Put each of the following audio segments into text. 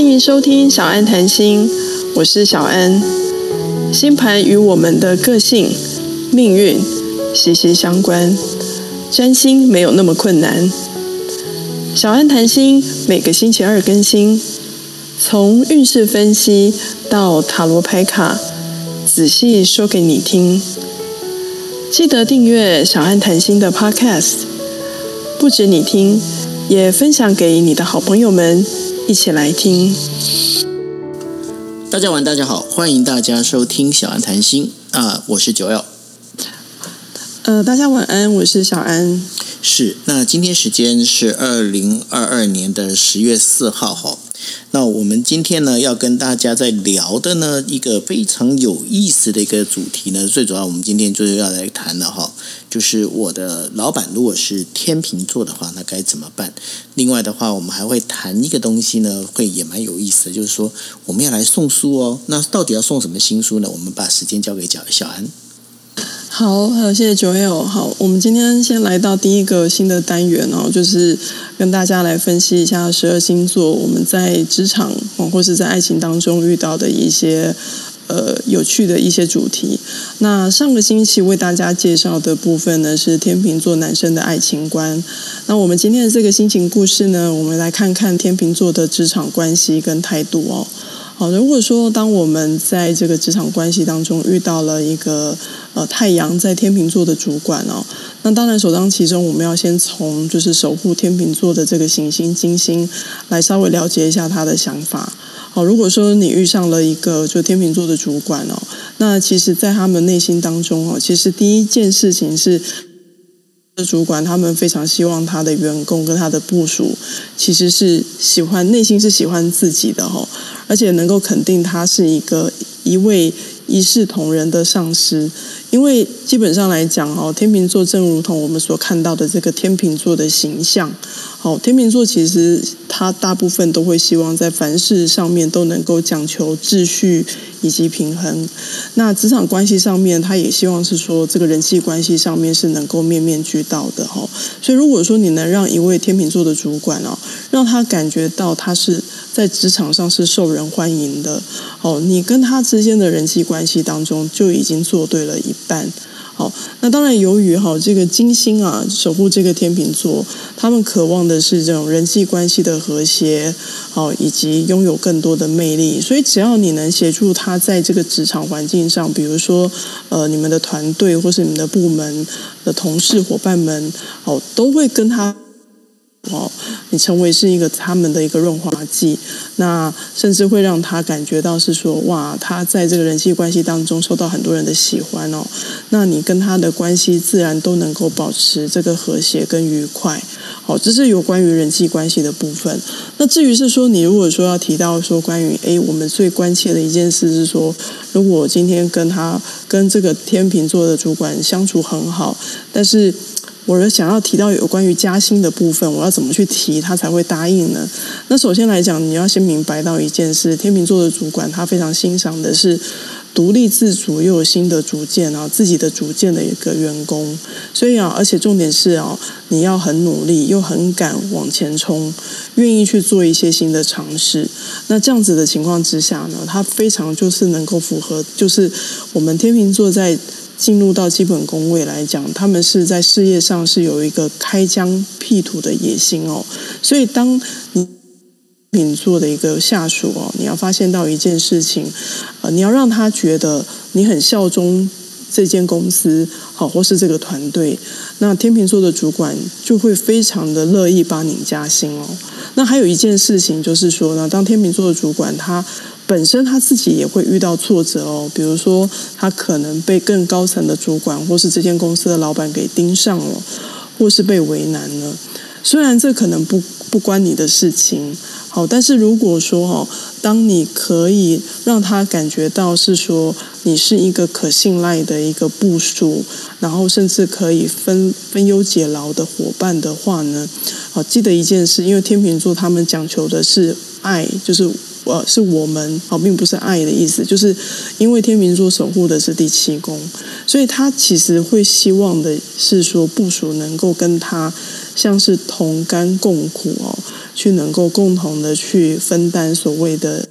欢迎收听小安谈心，我是小安。星盘与我们的个性、命运息息相关，占星没有那么困难。小安谈心每个星期二更新，从运势分析到塔罗牌卡，仔细说给你听。记得订阅小安谈心的 Podcast，不止你听，也分享给你的好朋友们。一起来听。大家晚，大家好，欢迎大家收听小安谈心啊，我是九幺。呃，大家晚安，我是小安。是，那今天时间是二零二二年的十月四号哈。那我们今天呢，要跟大家在聊的呢，一个非常有意思的一个主题呢，最主要我们今天就是要来谈的哈，就是我的老板如果是天秤座的话，那该怎么办？另外的话，我们还会谈一个东西呢，会也蛮有意思的，就是说我们要来送书哦。那到底要送什么新书呢？我们把时间交给小小安。好，谢谢九友。好，我们今天先来到第一个新的单元哦，就是跟大家来分析一下十二星座我们在职场或是在爱情当中遇到的一些呃有趣的一些主题。那上个星期为大家介绍的部分呢是天秤座男生的爱情观。那我们今天的这个心情故事呢，我们来看看天秤座的职场关系跟态度哦。好，如果说当我们在这个职场关系当中遇到了一个呃太阳在天秤座的主管哦，那当然首当其冲，我们要先从就是守护天秤座的这个行星金星来稍微了解一下他的想法。好，如果说你遇上了一个就天秤座的主管哦，那其实，在他们内心当中哦，其实第一件事情是。主管他们非常希望他的员工跟他的部署其实是喜欢内心是喜欢自己的哈，而且能够肯定他是一个一位一视同仁的上司，因为基本上来讲哦，天秤座正如同我们所看到的这个天秤座的形象。好，天秤座其实他大部分都会希望在凡事上面都能够讲求秩序以及平衡。那职场关系上面，他也希望是说这个人际关系上面是能够面面俱到的哈。所以如果说你能让一位天秤座的主管哦，让他感觉到他是在职场上是受人欢迎的，哦，你跟他之间的人际关系当中就已经做对了一半。好，那当然，由于哈这个金星啊守护这个天秤座，他们渴望的是这种人际关系的和谐，好以及拥有更多的魅力。所以，只要你能协助他在这个职场环境上，比如说呃你们的团队或是你们的部门的同事伙伴们，哦都会跟他。哦，你成为是一个他们的一个润滑剂，那甚至会让他感觉到是说，哇，他在这个人际关系当中受到很多人的喜欢哦。那你跟他的关系自然都能够保持这个和谐跟愉快。好，这是有关于人际关系的部分。那至于是说，你如果说要提到说关于诶，我们最关切的一件事是说，如果今天跟他跟这个天秤座的主管相处很好，但是。我想要提到有关于加薪的部分，我要怎么去提他才会答应呢？那首先来讲，你要先明白到一件事：天秤座的主管他非常欣赏的是独立自主又有新的主见啊，自己的主见的一个员工。所以啊，而且重点是啊，你要很努力又很敢往前冲，愿意去做一些新的尝试。那这样子的情况之下呢，他非常就是能够符合，就是我们天秤座在。进入到基本宫位来讲，他们是在事业上是有一个开疆辟土的野心哦。所以，当你品做的一个下属哦，你要发现到一件事情，呃，你要让他觉得你很效忠这间公司，好，或是这个团队，那天秤座的主管就会非常的乐意帮你加薪哦。那还有一件事情就是说呢，当天秤座的主管他。本身他自己也会遇到挫折哦，比如说他可能被更高层的主管或是这间公司的老板给盯上了，或是被为难了。虽然这可能不不关你的事情，好，但是如果说哦，当你可以让他感觉到是说你是一个可信赖的一个部署，然后甚至可以分分忧解劳的伙伴的话呢，好，记得一件事，因为天秤座他们讲求的是爱，就是。呃，是我们哦，并不是爱的意思，就是因为天秤座守护的是第七宫，所以他其实会希望的是说部署能够跟他像是同甘共苦哦，去能够共同的去分担所谓的。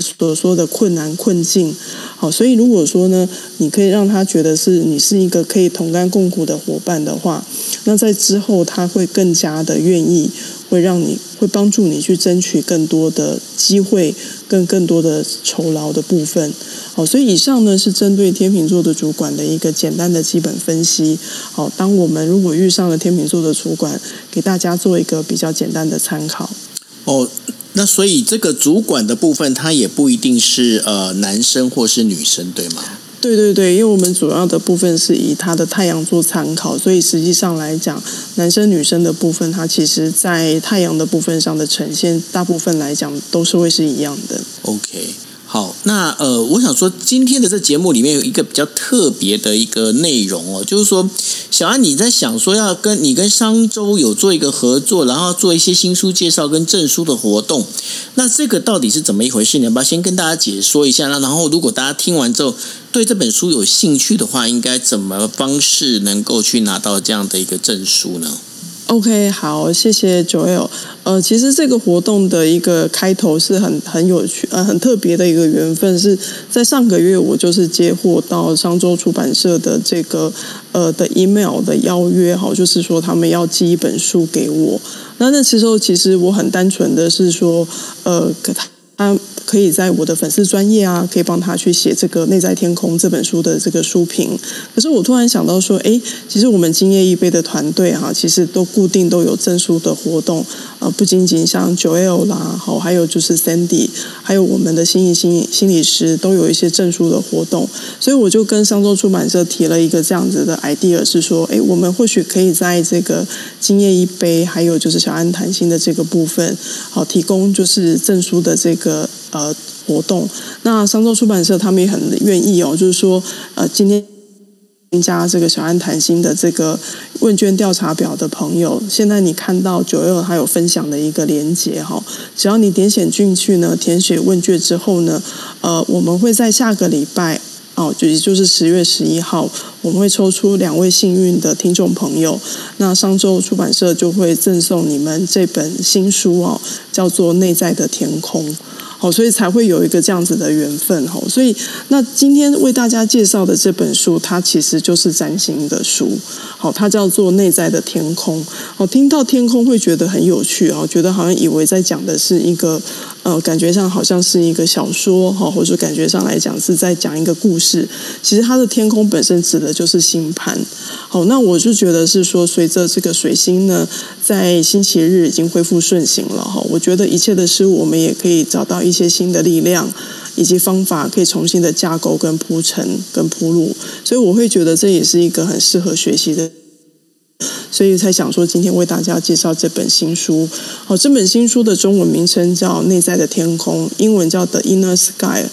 所说的困难困境，好，所以如果说呢，你可以让他觉得是你是一个可以同甘共苦的伙伴的话，那在之后他会更加的愿意，会让你会帮助你去争取更多的机会，跟更多的酬劳的部分。好，所以以上呢是针对天秤座的主管的一个简单的基本分析。好，当我们如果遇上了天秤座的主管，给大家做一个比较简单的参考。哦。那所以这个主管的部分，他也不一定是呃男生或是女生，对吗？对对对，因为我们主要的部分是以它的太阳做参考，所以实际上来讲，男生女生的部分，它其实在太阳的部分上的呈现，大部分来讲都是会是一样的。OK。好，那呃，我想说，今天的这节目里面有一个比较特别的一个内容哦，就是说，小安你在想说要跟你跟商周有做一个合作，然后做一些新书介绍跟证书的活动，那这个到底是怎么一回事？你要不要先跟大家解说一下？那然后如果大家听完之后对这本书有兴趣的话，应该怎么方式能够去拿到这样的一个证书呢？OK，好，谢谢九 L。呃，其实这个活动的一个开头是很很有趣，呃，很特别的一个缘分，是在上个月我就是接获到商周出版社的这个呃的 email 的邀约，好，就是说他们要寄一本书给我。那那时候其实我很单纯的是说，呃，给他他。可以在我的粉丝专业啊，可以帮他去写这个《内在天空》这本书的这个书评。可是我突然想到说，哎，其实我们今夜一杯的团队哈，其实都固定都有证书的活动。呃，不仅仅像九 L 啦，好，还有就是 Sandy，还有我们的心理心心理师都有一些证书的活动。所以我就跟商周出版社提了一个这样子的 idea，是说，哎，我们或许可以在这个今夜一杯，还有就是小安谈心的这个部分，好，提供就是证书的这个。呃，活动那商周出版社他们也很愿意哦，就是说呃，今天添加这个小安谈心的这个问卷调查表的朋友，现在你看到九月还有分享的一个连接哈，只要你点选进去呢，填写问卷之后呢，呃，我们会在下个礼拜哦，就也就是十月十一号，我们会抽出两位幸运的听众朋友，那上周出版社就会赠送你们这本新书哦，叫做《内在的天空》。好，所以才会有一个这样子的缘分哈。所以，那今天为大家介绍的这本书，它其实就是崭新的书。好，它叫做《内在的天空》。好，听到天空会觉得很有趣哦，觉得好像以为在讲的是一个呃，感觉上好像是一个小说哈，或者感觉上来讲是在讲一个故事。其实它的天空本身指的就是星盘。好，那我就觉得是说，随着这个水星呢，在星期日已经恢复顺行了哈，我觉得一切的事物我们也可以找到一些新的力量以及方法，可以重新的架构跟铺陈跟铺路，所以我会觉得这也是一个很适合学习的，所以才想说今天为大家介绍这本新书。好，这本新书的中文名称叫《内在的天空》，英文叫《The Inner Sky》。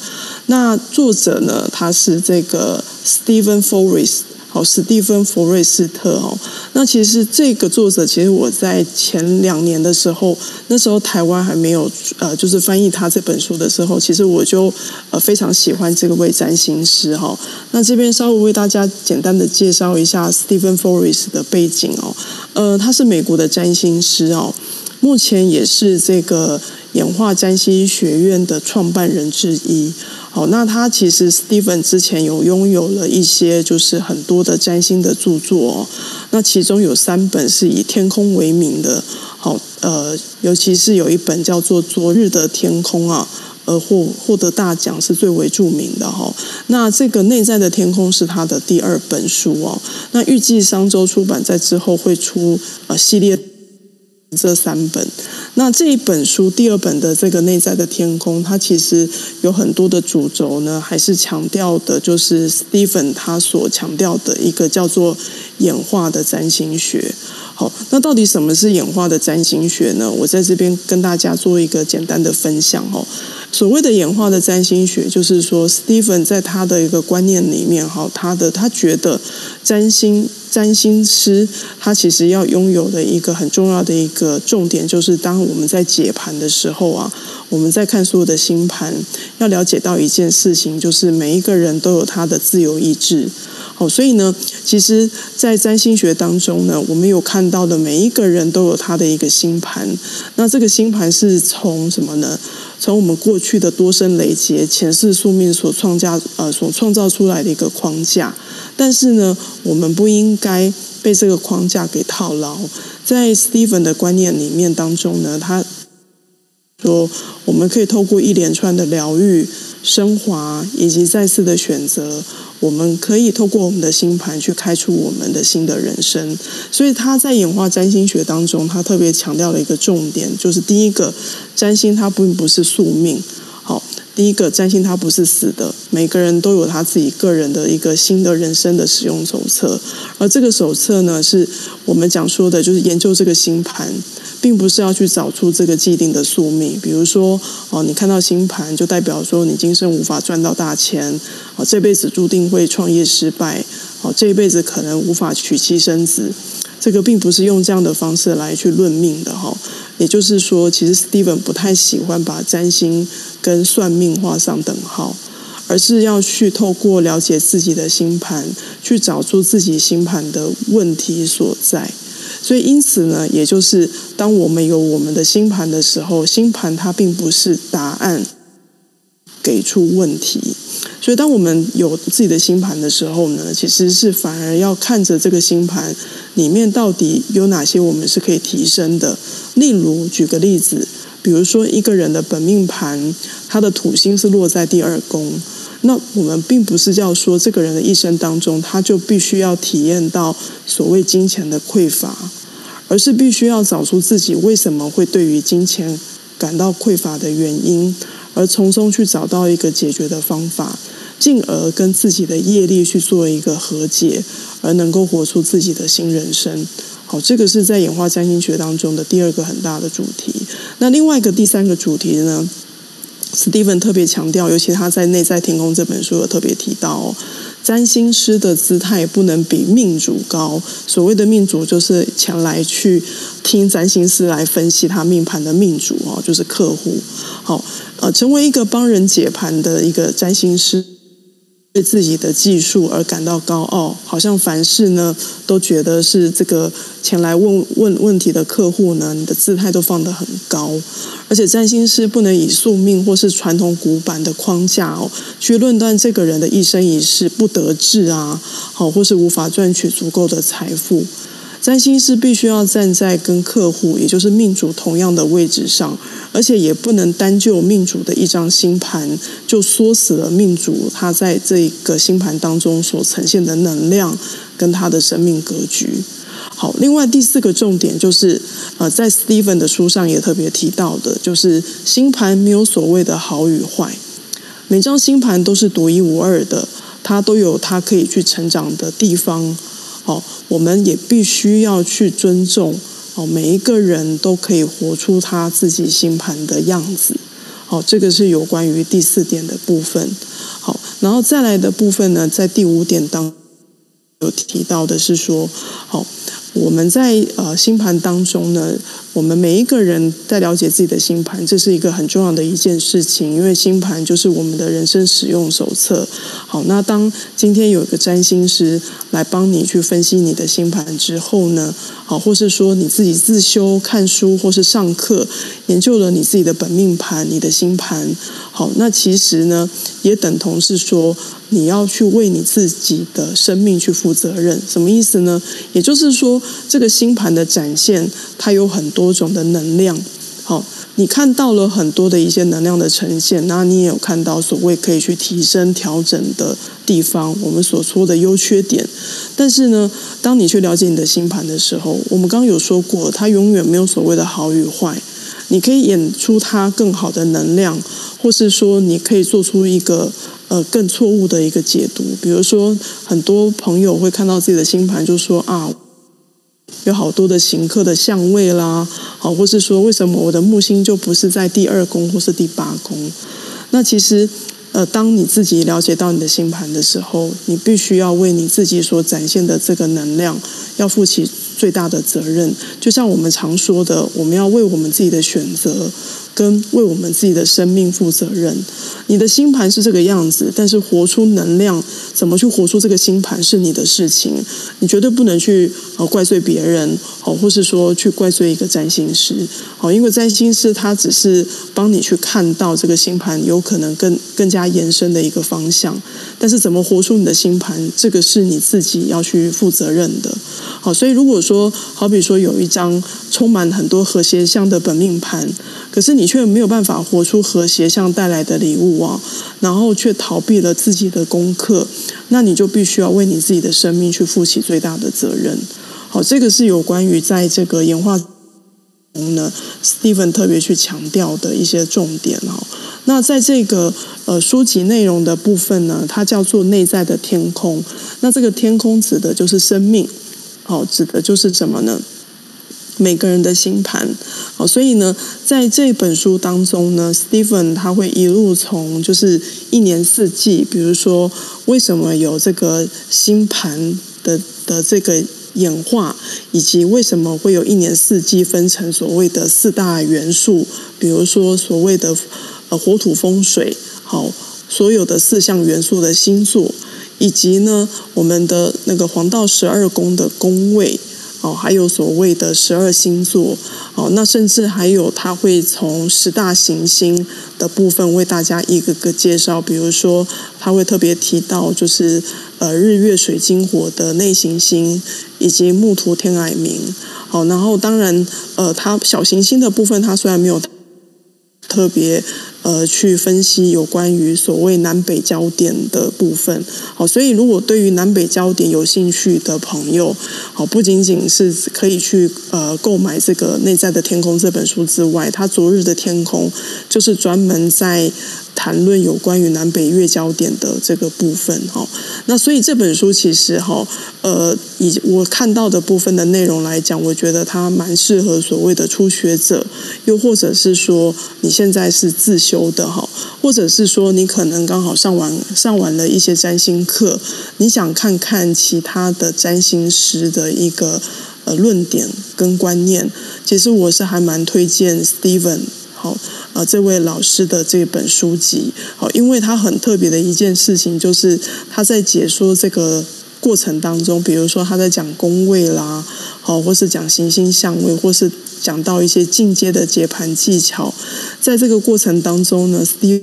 那作者呢，他是这个 Stephen Forrest。哦，史蒂芬·弗瑞斯特哦，那其实这个作者，其实我在前两年的时候，那时候台湾还没有呃，就是翻译他这本书的时候，其实我就呃非常喜欢这位占星师哈。那这边稍微为大家简单的介绍一下史蒂芬·弗瑞斯的背景哦，呃，他是美国的占星师哦，目前也是这个演化占星学院的创办人之一。好，那他其实 Stephen 之前有拥有了一些，就是很多的占星的著作，哦那其中有三本是以天空为名的，好，呃，尤其是有一本叫做《昨日的天空》啊，呃，获获得大奖是最为著名的哈。那这个内在的天空是他的第二本书哦，那预计商周出版在之后会出呃系列。这三本，那这一本书第二本的这个内在的天空，它其实有很多的主轴呢，还是强调的，就是 Stephen 他所强调的一个叫做演化的占星学。好，那到底什么是演化的占星学呢？我在这边跟大家做一个简单的分享哦。所谓的演化的占星学，就是说，Stephen 在他的一个观念里面，哈，他的他觉得占星占星师他其实要拥有的一个很重要的一个重点，就是当我们在解盘的时候啊，我们在看所有的星盘，要了解到一件事情，就是每一个人都有他的自由意志。好，所以呢，其实，在占星学当中呢，我们有看到的每一个人都有他的一个星盘。那这个星盘是从什么呢？从我们过去的多生累劫、前世宿命所创造呃所创造出来的一个框架。但是呢，我们不应该被这个框架给套牢。在 Stephen 的观念里面当中呢，他说我们可以透过一连串的疗愈、升华以及再次的选择。我们可以透过我们的星盘去开出我们的新的人生，所以他在演化占星学当中，他特别强调了一个重点，就是第一个，占星它并不是宿命。好，第一个占星它不是死的，每个人都有他自己个人的一个新的人生的使用手册，而这个手册呢，是我们讲说的，就是研究这个星盘。并不是要去找出这个既定的宿命，比如说哦，你看到星盘就代表说你今生无法赚到大钱，哦，这辈子注定会创业失败，哦，这一辈子可能无法娶妻生子。这个并不是用这样的方式来去论命的哈。也就是说，其实 Steven 不太喜欢把占星跟算命画上等号，而是要去透过了解自己的星盘，去找出自己星盘的问题所在。所以，因此呢，也就是当我们有我们的星盘的时候，星盘它并不是答案给出问题。所以，当我们有自己的星盘的时候呢，其实是反而要看着这个星盘里面到底有哪些我们是可以提升的。例如，举个例子，比如说一个人的本命盘，他的土星是落在第二宫。那我们并不是要说这个人的一生当中，他就必须要体验到所谓金钱的匮乏，而是必须要找出自己为什么会对于金钱感到匮乏的原因，而从中去找到一个解决的方法，进而跟自己的业力去做一个和解，而能够活出自己的新人生。好，这个是在演化占星学当中的第二个很大的主题。那另外一个第三个主题呢？史蒂芬特别强调，尤其他在《内在天空》这本书有特别提到，占星师的姿态不能比命主高。所谓的命主，就是前来去听占星师来分析他命盘的命主哦，就是客户。好，呃，成为一个帮人解盘的一个占星师。对自己的技术而感到高傲，好像凡事呢都觉得是这个前来问问问题的客户呢，你的姿态都放得很高，而且占星师不能以宿命或是传统古板的框架哦，去论断这个人的一生一世不得志啊，好或是无法赚取足够的财富。占星师必须要站在跟客户，也就是命主同样的位置上，而且也不能单就命主的一张星盘就缩死了命主他在这个星盘当中所呈现的能量跟他的生命格局。好，另外第四个重点就是，呃，在 Steven 的书上也特别提到的，就是星盘没有所谓的好与坏，每张星盘都是独一无二的，它都有它可以去成长的地方。好，我们也必须要去尊重好，每一个人都可以活出他自己星盘的样子。好，这个是有关于第四点的部分。好，然后再来的部分呢，在第五点当有提到的是说，好。我们在呃星盘当中呢，我们每一个人在了解自己的星盘，这是一个很重要的一件事情，因为星盘就是我们的人生使用手册。好，那当今天有一个占星师来帮你去分析你的星盘之后呢，好，或是说你自己自修看书或是上课研究了你自己的本命盘、你的星盘，好，那其实呢，也等同是说。你要去为你自己的生命去负责任，什么意思呢？也就是说，这个星盘的展现，它有很多种的能量。好，你看到了很多的一些能量的呈现，那你也有看到所谓可以去提升、调整的地方，我们所说的优缺点。但是呢，当你去了解你的星盘的时候，我们刚刚有说过，它永远没有所谓的好与坏。你可以演出它更好的能量，或是说你可以做出一个。呃，更错误的一个解读，比如说，很多朋友会看到自己的星盘，就说啊，有好多的行客的相位啦，好，或是说，为什么我的木星就不是在第二宫或是第八宫？那其实，呃，当你自己了解到你的星盘的时候，你必须要为你自己所展现的这个能量，要负起最大的责任。就像我们常说的，我们要为我们自己的选择跟为我们自己的生命负责任。你的星盘是这个样子，但是活出能量，怎么去活出这个星盘是你的事情，你绝对不能去呃怪罪别人，哦，或是说去怪罪一个占星师，哦，因为占星师他只是帮你去看到这个星盘有可能更更加延伸的一个方向，但是怎么活出你的星盘，这个是你自己要去负责任的。好，所以如果说，好比说有一张充满很多和谐相的本命盘，可是你却没有办法活出和谐相带来的礼物啊，然后却逃避了自己的功课，那你就必须要为你自己的生命去负起最大的责任。好，这个是有关于在这个演化中呢，Steven 特别去强调的一些重点哈。那在这个呃书籍内容的部分呢，它叫做内在的天空。那这个天空指的就是生命。好，指的就是什么呢？每个人的星盘。好，所以呢，在这本书当中呢，Stephen 他会一路从就是一年四季，比如说为什么有这个星盘的的这个演化，以及为什么会有一年四季分成所谓的四大元素，比如说所谓的呃火土风水，好，所有的四项元素的星座。以及呢，我们的那个黄道十二宫的宫位哦，还有所谓的十二星座哦，那甚至还有他会从十大行星的部分为大家一个个介绍，比如说他会特别提到就是呃日月水金火的内行星以及木土天矮冥好，然后当然呃他小行星的部分他虽然没有特别。呃，去分析有关于所谓南北焦点的部分，好，所以如果对于南北焦点有兴趣的朋友，好，不仅仅是可以去呃购买这个《内在的天空》这本书之外，它昨日的天空就是专门在。谈论有关于南北月焦点的这个部分，哈，那所以这本书其实哈，呃，以我看到的部分的内容来讲，我觉得它蛮适合所谓的初学者，又或者是说你现在是自修的哈，或者是说你可能刚好上完上完了一些占星课，你想看看其他的占星师的一个呃论点跟观念，其实我是还蛮推荐 Steven。好，呃，这位老师的这本书籍，好，因为他很特别的一件事情，就是他在解说这个过程当中，比如说他在讲宫位啦，好，或是讲行星相位，或是讲到一些进阶的解盘技巧，在这个过程当中呢，Steve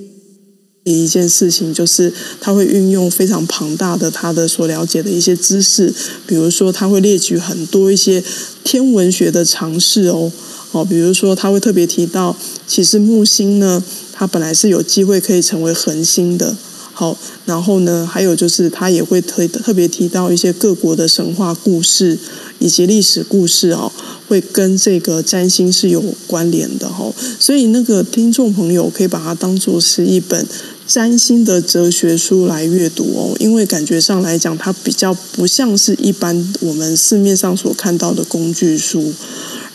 一件事情就是他会运用非常庞大的他的所了解的一些知识，比如说他会列举很多一些天文学的常识哦。哦，比如说他会特别提到，其实木星呢，它本来是有机会可以成为恒星的。好，然后呢，还有就是他也会特特别提到一些各国的神话故事以及历史故事哦，会跟这个占星是有关联的哈。所以那个听众朋友可以把它当做是一本占星的哲学书来阅读哦，因为感觉上来讲，它比较不像是一般我们市面上所看到的工具书。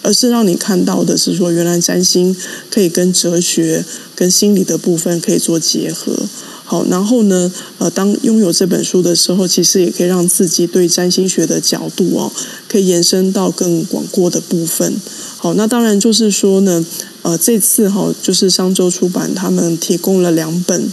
而是让你看到的是说，原来占星可以跟哲学、跟心理的部分可以做结合。好，然后呢，呃，当拥有这本书的时候，其实也可以让自己对占星学的角度哦，可以延伸到更广阔的部分。好，那当然就是说呢，呃，这次哈，就是商周出版他们提供了两本。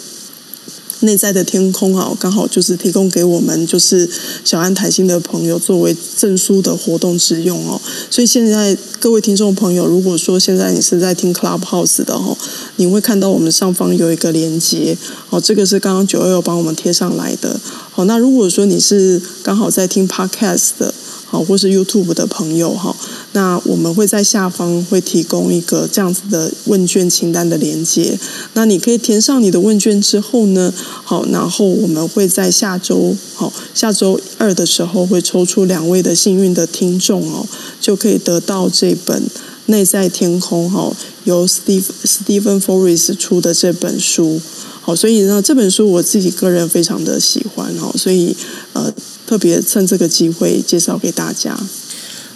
内在的天空啊，刚好就是提供给我们就是小安台星的朋友作为证书的活动之用哦。所以现在各位听众朋友，如果说现在你是在听 Clubhouse 的哦，你会看到我们上方有一个连接哦，这个是刚刚九二六帮我们贴上来的。好，那如果说你是刚好在听 Podcast 的。好，或是 YouTube 的朋友哈，那我们会在下方会提供一个这样子的问卷清单的连接，那你可以填上你的问卷之后呢，好，然后我们会在下周好下周二的时候会抽出两位的幸运的听众哦，就可以得到这本《内在天空》哈，由 Steve Stephen Forrest 出的这本书。好，所以呢这本书我自己个人非常的喜欢哦，所以呃。特别趁这个机会介绍给大家，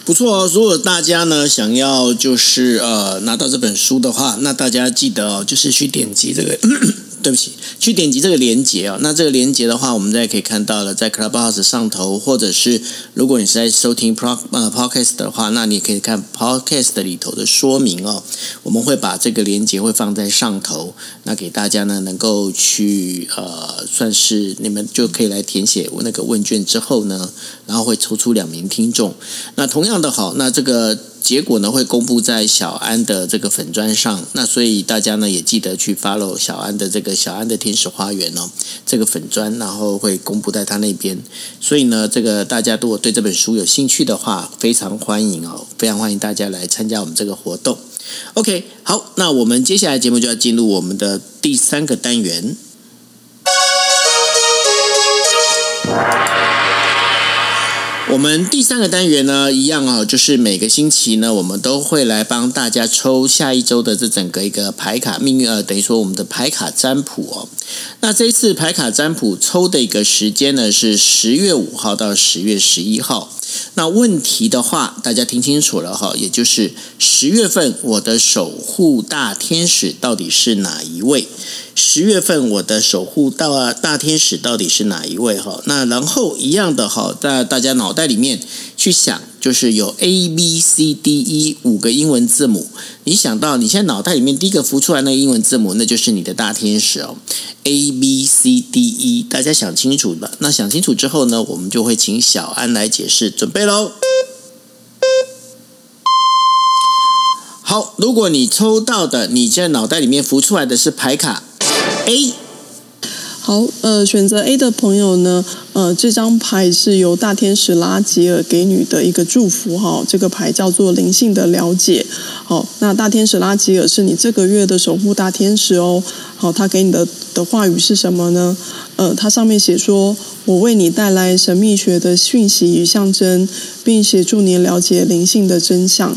不错哦。如果大家呢想要就是呃拿到这本书的话，那大家记得哦，就是去点击这个。对不起，去点击这个连接啊。那这个连接的话，我们大家可以看到了，在 Clubhouse 上头，或者是如果你是在收听 Pro 呃 Podcast 的话，那你可以看 Podcast 里头的说明哦。我们会把这个连接会放在上头，那给大家呢能够去呃，算是你们就可以来填写那个问卷之后呢，然后会抽出两名听众。那同样的好，那这个。结果呢会公布在小安的这个粉砖上，那所以大家呢也记得去 follow 小安的这个小安的天使花园哦，这个粉砖，然后会公布在他那边。所以呢，这个大家如果对这本书有兴趣的话，非常欢迎哦，非常欢迎大家来参加我们这个活动。OK，好，那我们接下来节目就要进入我们的第三个单元。我们第三个单元呢，一样啊，就是每个星期呢，我们都会来帮大家抽下一周的这整个一个牌卡命运，呃，等于说我们的牌卡占卜哦。那这一次牌卡占卜抽的一个时间呢，是十月五号到十月十一号。那问题的话，大家听清楚了哈，也就是十月份我的守护大天使到底是哪一位？十月份我的守护到啊大天使到底是哪一位？哈，那然后一样的哈，在大家脑袋里面去想，就是有 A B C D E 五个英文字母，你想到你现在脑袋里面第一个浮出来那个英文字母，那就是你的大天使哦。A B C D E，大家想清楚了。那想清楚之后呢，我们就会请小安来解释。准备喽。好，如果你抽到的，你现在脑袋里面浮出来的是牌卡。A，好，呃，选择 A 的朋友呢，呃，这张牌是由大天使拉吉尔给你的一个祝福哈，这个牌叫做灵性的了解。好，那大天使拉吉尔是你这个月的守护大天使哦。好，他给你的的话语是什么呢？呃，它上面写说，我为你带来神秘学的讯息与象征，并协助你了解灵性的真相。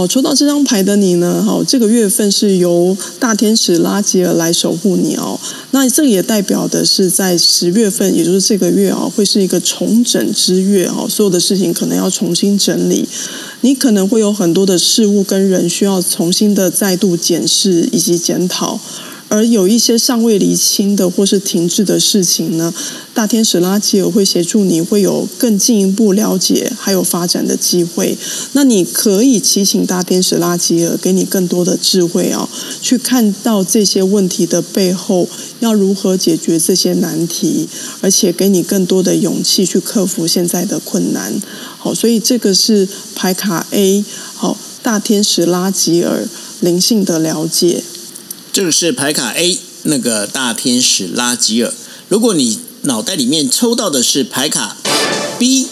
好，抽到这张牌的你呢？好，这个月份是由大天使拉吉尔来守护你哦。那这也代表的是在十月份，也就是这个月啊，会是一个重整之月哦。所有的事情可能要重新整理，你可能会有很多的事物跟人需要重新的再度检视以及检讨。而有一些尚未厘清的或是停滞的事情呢，大天使拉吉尔会协助你，会有更进一步了解还有发展的机会。那你可以祈请大天使拉吉尔给你更多的智慧啊，去看到这些问题的背后要如何解决这些难题，而且给你更多的勇气去克服现在的困难。好，所以这个是牌卡 A，好，大天使拉吉尔灵性的了解。这个是牌卡 A，那个大天使拉吉尔。如果你脑袋里面抽到的是牌卡 B，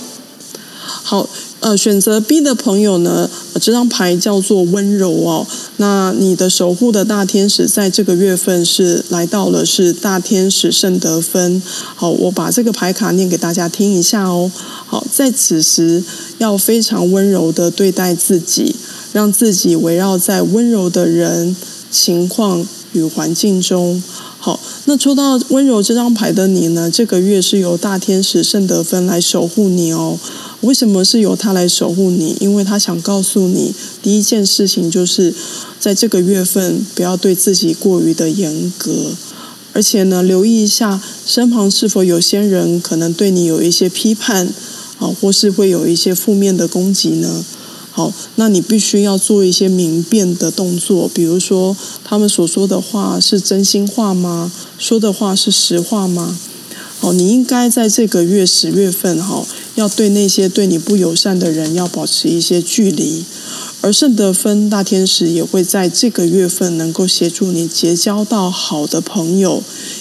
好，呃，选择 B 的朋友呢，这张牌叫做温柔哦。那你的守护的大天使在这个月份是来到了，是大天使圣德芬。好，我把这个牌卡念给大家听一下哦。好，在此时要非常温柔的对待自己，让自己围绕在温柔的人。情况与环境中，好，那抽到温柔这张牌的你呢？这个月是由大天使圣德芬来守护你哦。为什么是由他来守护你？因为他想告诉你，第一件事情就是在这个月份不要对自己过于的严格，而且呢，留意一下身旁是否有些人可能对你有一些批判，啊，或是会有一些负面的攻击呢？好，那你必须要做一些明辨的动作，比如说他们所说的话是真心话吗？说的话是实话吗？好，你应该在这个月十月份哈，要对那些对你不友善的人要保持一些距离。而圣德芬大天使也会在这个月份能够协助你结交到好的朋友，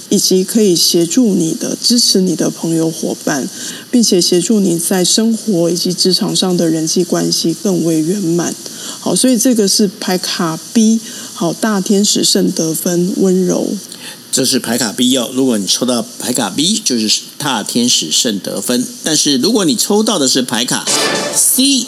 以及可以协助你的、支持你的朋友伙伴，并且协助你在生活以及职场上的人际关系更为圆满。好，所以这个是牌卡 B，好，大天使圣德芬温柔，这是牌卡 B 哦。如果你抽到牌卡 B，就是大天使圣德芬；但是如果你抽到的是牌卡 C。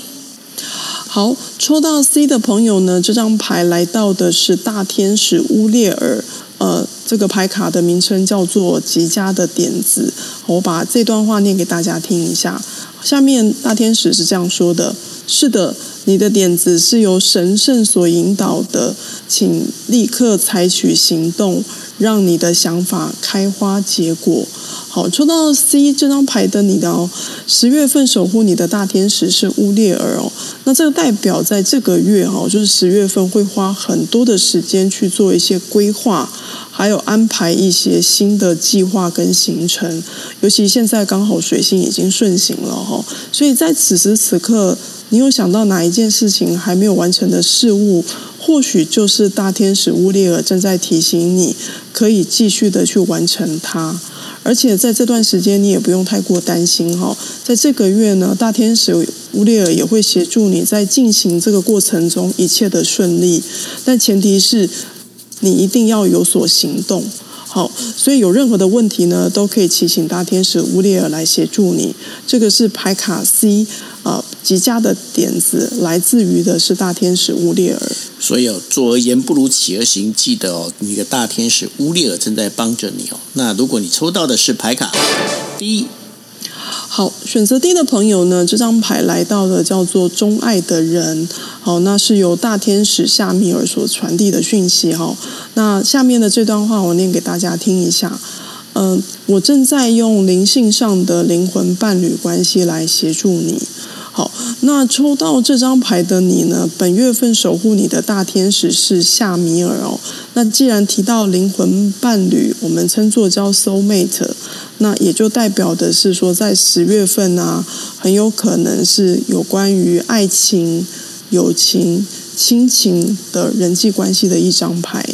好，抽到 C 的朋友呢？这张牌来到的是大天使乌列尔，呃，这个牌卡的名称叫做极佳的点子。我把这段话念给大家听一下。下面大天使是这样说的：是的，你的点子是由神圣所引导的，请立刻采取行动，让你的想法开花结果。好，抽到 C 这张牌的你的哦，十月份守护你的大天使是乌列尔哦。那这个代表在这个月哦，就是十月份会花很多的时间去做一些规划，还有安排一些新的计划跟行程。尤其现在刚好水星已经顺行了哈，所以在此时此刻，你有想到哪一件事情还没有完成的事物，或许就是大天使乌列尔正在提醒你，可以继续的去完成它。而且在这段时间，你也不用太过担心哈。在这个月呢，大天使乌列尔也会协助你在进行这个过程中一切的顺利，但前提是你一定要有所行动。好，所以有任何的问题呢，都可以祈请大天使乌列尔来协助你。这个是牌卡 C 啊，极佳的点子来自于的是大天使乌列尔。所以哦，做而言不如起而行，记得哦，你的大天使乌列尔正在帮着你哦。那如果你抽到的是牌卡 D，好，选择 D 的朋友呢，这张牌来到了叫做钟爱的人。好，那是由大天使夏米尔所传递的讯息哈。那下面的这段话我念给大家听一下。嗯，我正在用灵性上的灵魂伴侣关系来协助你。好，那抽到这张牌的你呢？本月份守护你的大天使是夏米尔哦。那既然提到灵魂伴侣，我们称作叫 soul mate，那也就代表的是说，在十月份呢，很有可能是有关于爱情、友情、亲情的人际关系的一张牌。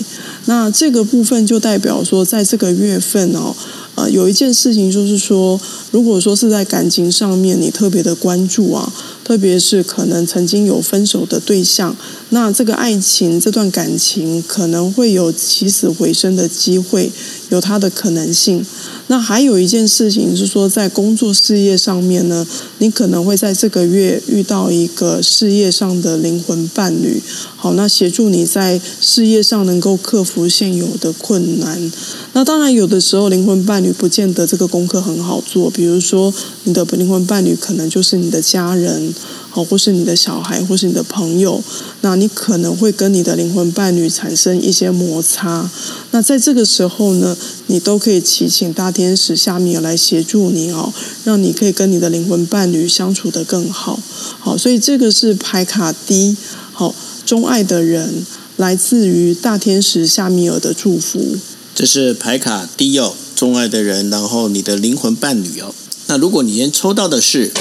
那这个部分就代表说，在这个月份哦。呃，有一件事情就是说，如果说是在感情上面你特别的关注啊，特别是可能曾经有分手的对象，那这个爱情这段感情可能会有起死回生的机会，有它的可能性。那还有一件事情是说，在工作事业上面呢，你可能会在这个月遇到一个事业上的灵魂伴侣，好，那协助你在事业上能够克服现有的困难。那当然，有的时候灵魂伴侣不见得这个功课很好做，比如说你的灵魂伴侣可能就是你的家人。哦，或是你的小孩，或是你的朋友，那你可能会跟你的灵魂伴侣产生一些摩擦。那在这个时候呢，你都可以祈请大天使夏米尔来协助你哦，让你可以跟你的灵魂伴侣相处的更好。好，所以这个是牌卡 D，好，钟爱的人来自于大天使夏米尔的祝福。这是牌卡 D 哦，钟爱的人，然后你的灵魂伴侣哦。那如果你先抽到的是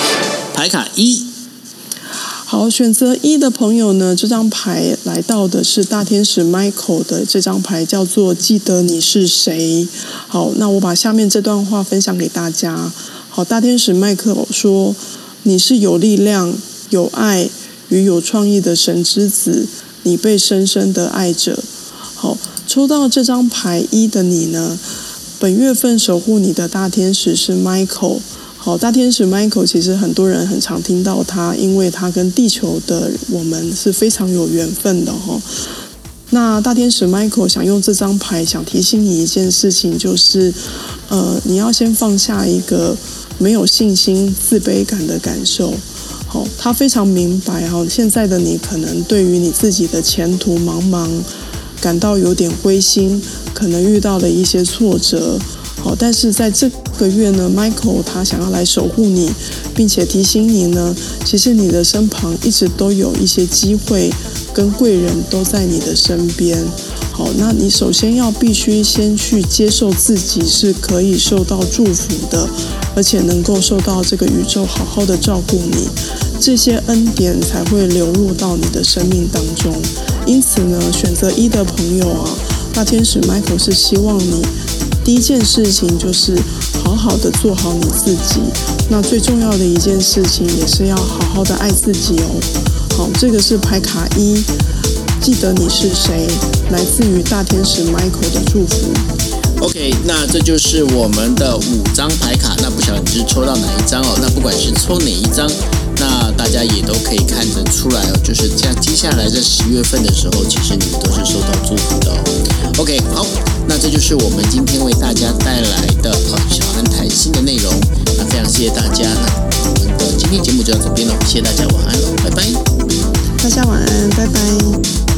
牌卡一。好，选择一的朋友呢？这张牌来到的是大天使 Michael 的这张牌，叫做“记得你是谁”。好，那我把下面这段话分享给大家。好，大天使麦克说：“你是有力量、有爱与有创意的神之子，你被深深的爱着。”好，抽到这张牌一的你呢？本月份守护你的大天使是 Michael。好，大天使 Michael 其实很多人很常听到他，因为他跟地球的我们是非常有缘分的哈。那大天使 Michael 想用这张牌，想提醒你一件事情，就是呃，你要先放下一个没有信心、自卑感的感受。好，他非常明白哈，现在的你可能对于你自己的前途茫茫感到有点灰心，可能遇到了一些挫折。好，但是在这个月呢，Michael 他想要来守护你，并且提醒你呢，其实你的身旁一直都有一些机会跟贵人都在你的身边。好，那你首先要必须先去接受自己是可以受到祝福的，而且能够受到这个宇宙好好的照顾你，这些恩典才会流入到你的生命当中。因此呢，选择一的朋友啊，大天使 Michael 是希望你。第一件事情就是好好的做好你自己，那最重要的一件事情也是要好好的爱自己哦。好，这个是牌卡一，记得你是谁，来自于大天使 Michael 的祝福。OK，那这就是我们的五张牌卡，那不晓得你是抽到哪一张哦？那不管是抽哪一张。那大家也都可以看得出来哦，就是这样接下来在十月份的时候，其实你们都是受到祝福的哦。OK，好，那这就是我们今天为大家带来的呃小安谈心的内容。那非常谢谢大家，那我们的今天节目就到这边了，谢谢大家，晚安喽，拜拜。大家晚安，拜拜。